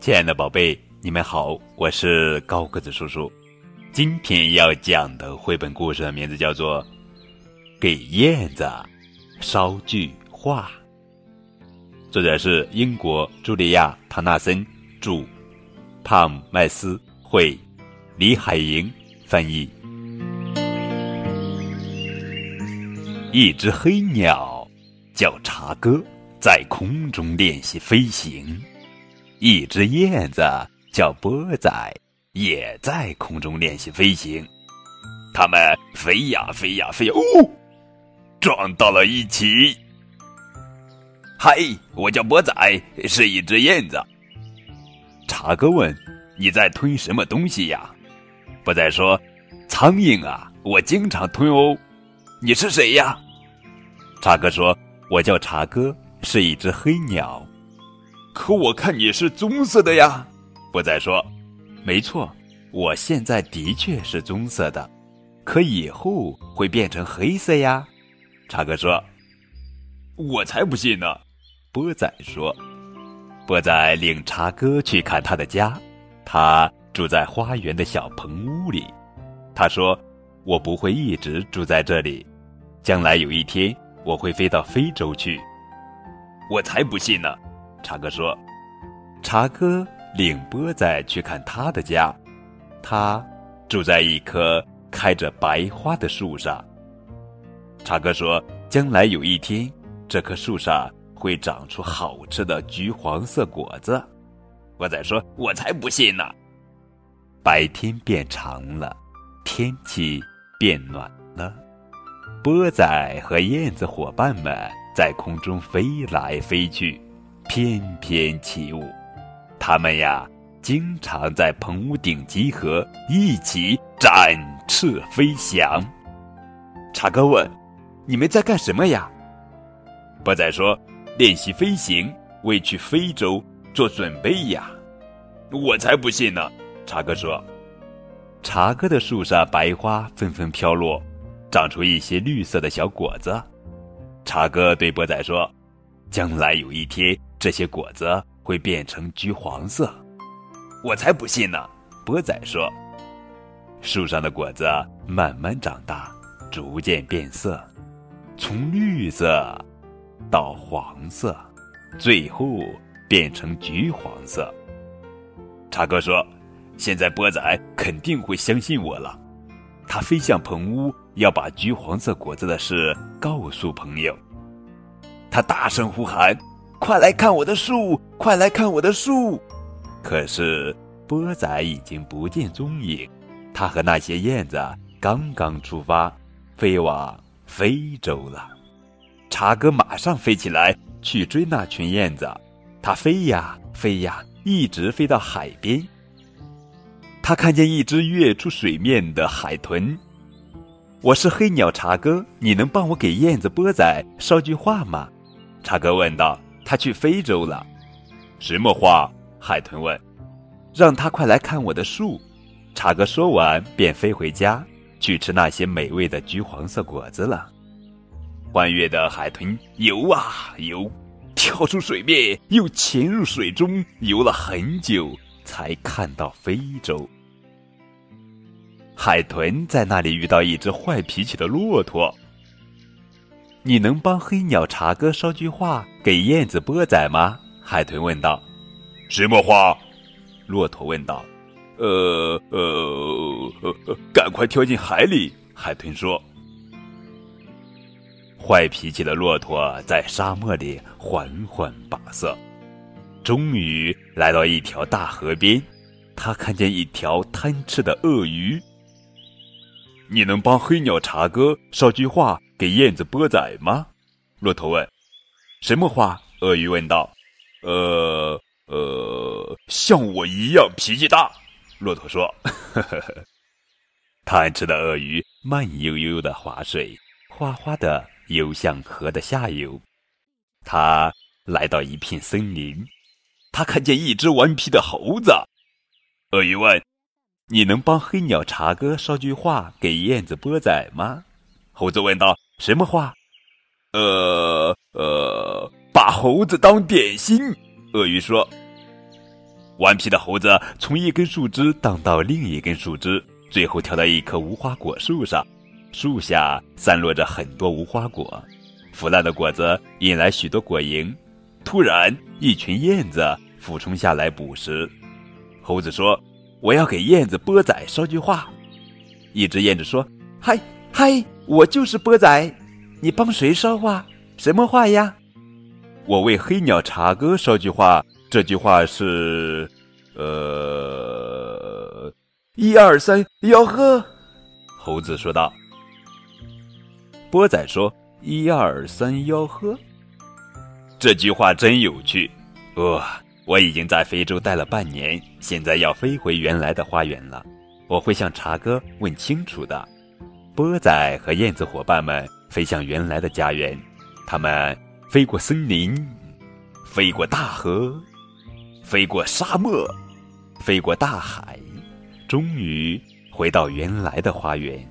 亲爱的宝贝，你们好，我是高个子叔叔。今天要讲的绘本故事的名字叫做《给燕子捎句话》，作者是英国茱莉亚·唐纳森著，汤姆麦斯绘，李海莹翻译。一只黑鸟叫茶哥，在空中练习飞行。一只燕子叫波仔，也在空中练习飞行。它们飞呀飞呀飞，哦，撞到了一起。嗨，我叫波仔，是一只燕子。茶哥问：“你在吞什么东西呀？”波仔说：“苍蝇啊，我经常吞哦。”你是谁呀？茶哥说：“我叫茶哥，是一只黑鸟。”可我看你是棕色的呀，波仔说：“没错，我现在的确是棕色的，可以后会变成黑色呀。”茶哥说：“我才不信呢。”波仔说：“波仔领茶哥去看他的家，他住在花园的小棚屋里。他说：‘我不会一直住在这里，将来有一天我会飞到非洲去。’我才不信呢。”茶哥说：“茶哥领波仔去看他的家，他住在一棵开着白花的树上。茶哥说，将来有一天，这棵树上会长出好吃的橘黄色果子。”波仔说：“我才不信呢！”白天变长了，天气变暖了，波仔和燕子伙伴们在空中飞来飞去。翩翩起舞，他们呀，经常在棚屋顶集合，一起展翅飞翔。茶哥问：“你们在干什么呀？”波仔说：“练习飞行，为去非洲做准备呀。”我才不信呢！茶哥说：“茶哥的树上白花纷纷飘落，长出一些绿色的小果子。”茶哥对波仔说：“将来有一天。”这些果子会变成橘黄色，我才不信呢！波仔说：“树上的果子慢慢长大，逐渐变色，从绿色到黄色，最后变成橘黄色。”茶哥说：“现在波仔肯定会相信我了。”他飞向棚屋，要把橘黄色果子的事告诉朋友。他大声呼喊。快来看我的树！快来看我的树！可是波仔已经不见踪影，他和那些燕子刚刚出发，飞往非洲了。茶哥马上飞起来去追那群燕子，他飞呀飞呀，一直飞到海边。他看见一只跃出水面的海豚。我是黑鸟茶哥，你能帮我给燕子波仔捎句话吗？茶哥问道。他去非洲了，什么话？海豚问。让他快来看我的树。茶哥说完，便飞回家去吃那些美味的橘黄色果子了。欢悦的海豚游啊游，跳出水面，又潜入水中，游了很久，才看到非洲。海豚在那里遇到一只坏脾气的骆驼。你能帮黑鸟茶哥捎句话给燕子波仔吗？海豚问道。什么话？骆驼问道。呃呃，呃赶快跳进海里！海豚说。坏脾气的骆驼在沙漠里缓缓跋涉，终于来到一条大河边。他看见一条贪吃的鳄鱼。你能帮黑鸟茶哥捎句话？给燕子波仔吗？骆驼问。什么话？鳄鱼问道。呃呃，像我一样脾气大。骆驼说。贪吃的鳄鱼慢悠悠的划水，哗哗的游向河的下游。他来到一片森林，他看见一只顽皮的猴子。鳄鱼问：“你能帮黑鸟茶哥捎句话给燕子波仔吗？”猴子问道。什么话？呃呃，把猴子当点心。鳄鱼说：“顽皮的猴子从一根树枝荡到另一根树枝，最后跳到一棵无花果树上。树下散落着很多无花果，腐烂的果子引来许多果蝇。突然，一群燕子俯冲下来捕食。猴子说：“我要给燕子波仔捎句话。”一只燕子说：“嗨嗨，我就是波仔，你帮谁捎话？什么话呀？”我为黑鸟茶哥捎句话。这句话是：“呃，一二三，吆喝。”猴子说道。波仔说：“一二三，吆喝。”这句话真有趣。哇，我已经在非洲待了半年，现在要飞回原来的花园了。我会向茶哥问清楚的。波仔和燕子伙伴们飞向原来的家园，他们飞过森林，飞过大河，飞过沙漠，飞过大海，终于回到原来的花园。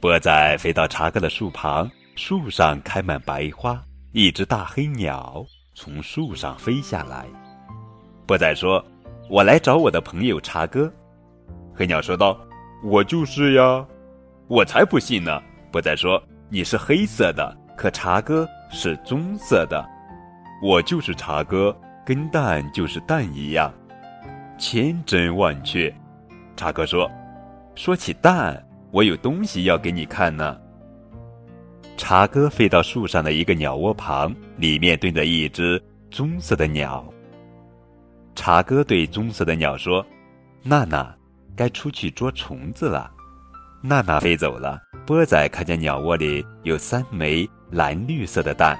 波仔飞到茶哥的树旁，树上开满白花。一只大黑鸟从树上飞下来。波仔说：“我来找我的朋友茶哥。”黑鸟说道：“我就是呀。”我才不信呢！不再说：“你是黑色的，可茶哥是棕色的。我就是茶哥，跟蛋就是蛋一样，千真万确。”茶哥说：“说起蛋。”我有东西要给你看呢。茶哥飞到树上的一个鸟窝旁，里面蹲着一只棕色的鸟。茶哥对棕色的鸟说：“娜娜，该出去捉虫子了。”娜娜飞走了。波仔看见鸟窝里有三枚蓝绿色的蛋。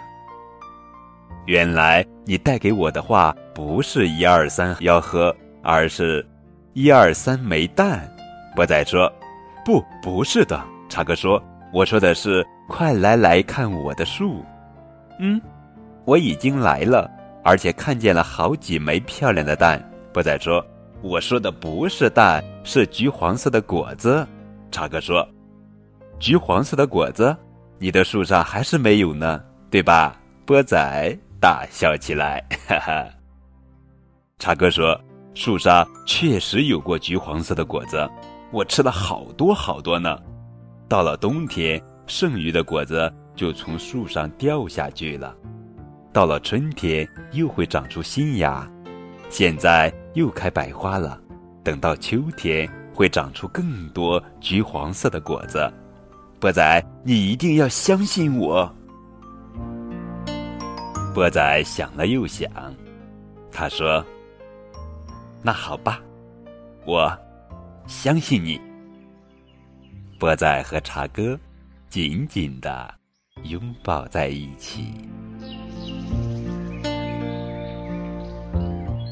原来你带给我的话不是一二三吆喝，而是一二三枚蛋。波仔说。不，不是的，茶哥说：“我说的是，快来来看我的树。”嗯，我已经来了，而且看见了好几枚漂亮的蛋。波仔说：“我说的不是蛋，是橘黄色的果子。”茶哥说：“橘黄色的果子，你的树上还是没有呢，对吧？”波仔大笑起来，哈哈。茶哥说：“树上确实有过橘黄色的果子。”我吃了好多好多呢，到了冬天，剩余的果子就从树上掉下去了。到了春天，又会长出新芽。现在又开百花了，等到秋天会长出更多橘黄色的果子。波仔，你一定要相信我。波仔想了又想，他说：“那好吧，我。”相信你，波仔和茶哥紧紧的拥抱在一起。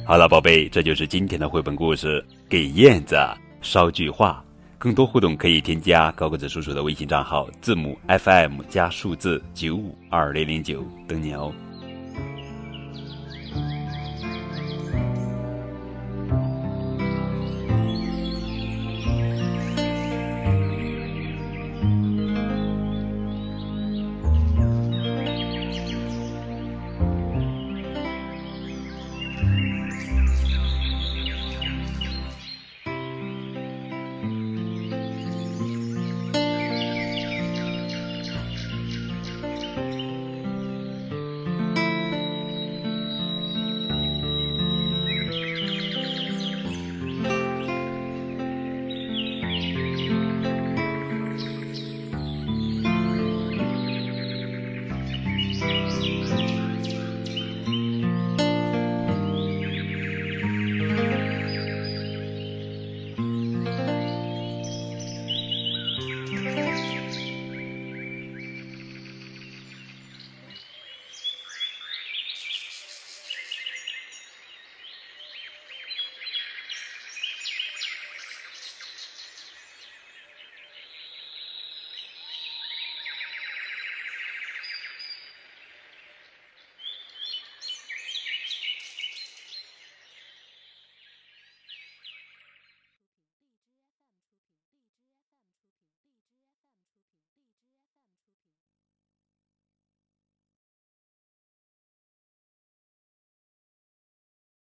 好了，宝贝，这就是今天的绘本故事。给燕子捎句话，更多互动可以添加高个子叔叔的微信账号，字母 FM 加数字九五二零零九等你哦。